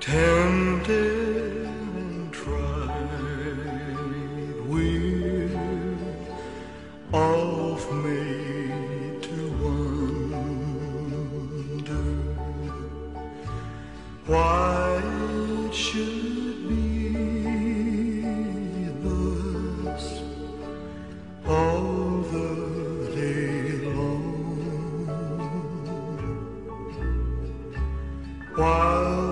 Tempted and tried, we're oft made to wonder why should be thus all the day long. While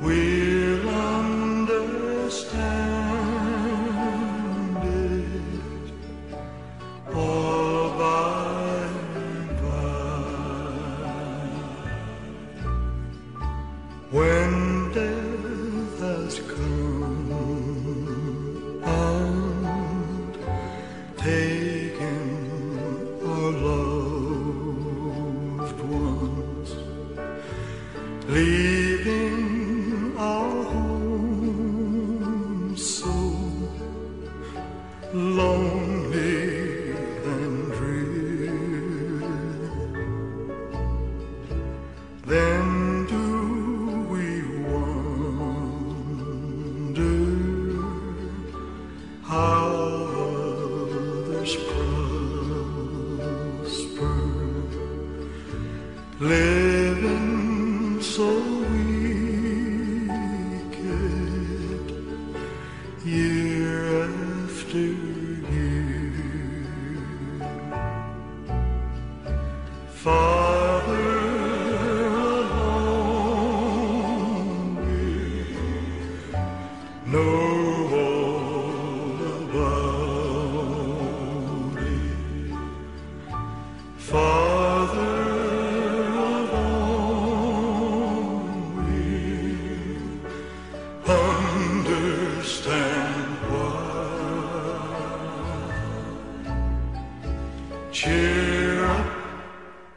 We'll understand it all by and by. When death has come leaving our home so lonely and drear. Then do we wonder how others prosper, living so wicked year after year. Farther along will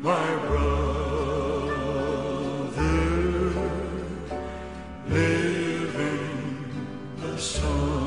my brother, live in the sun.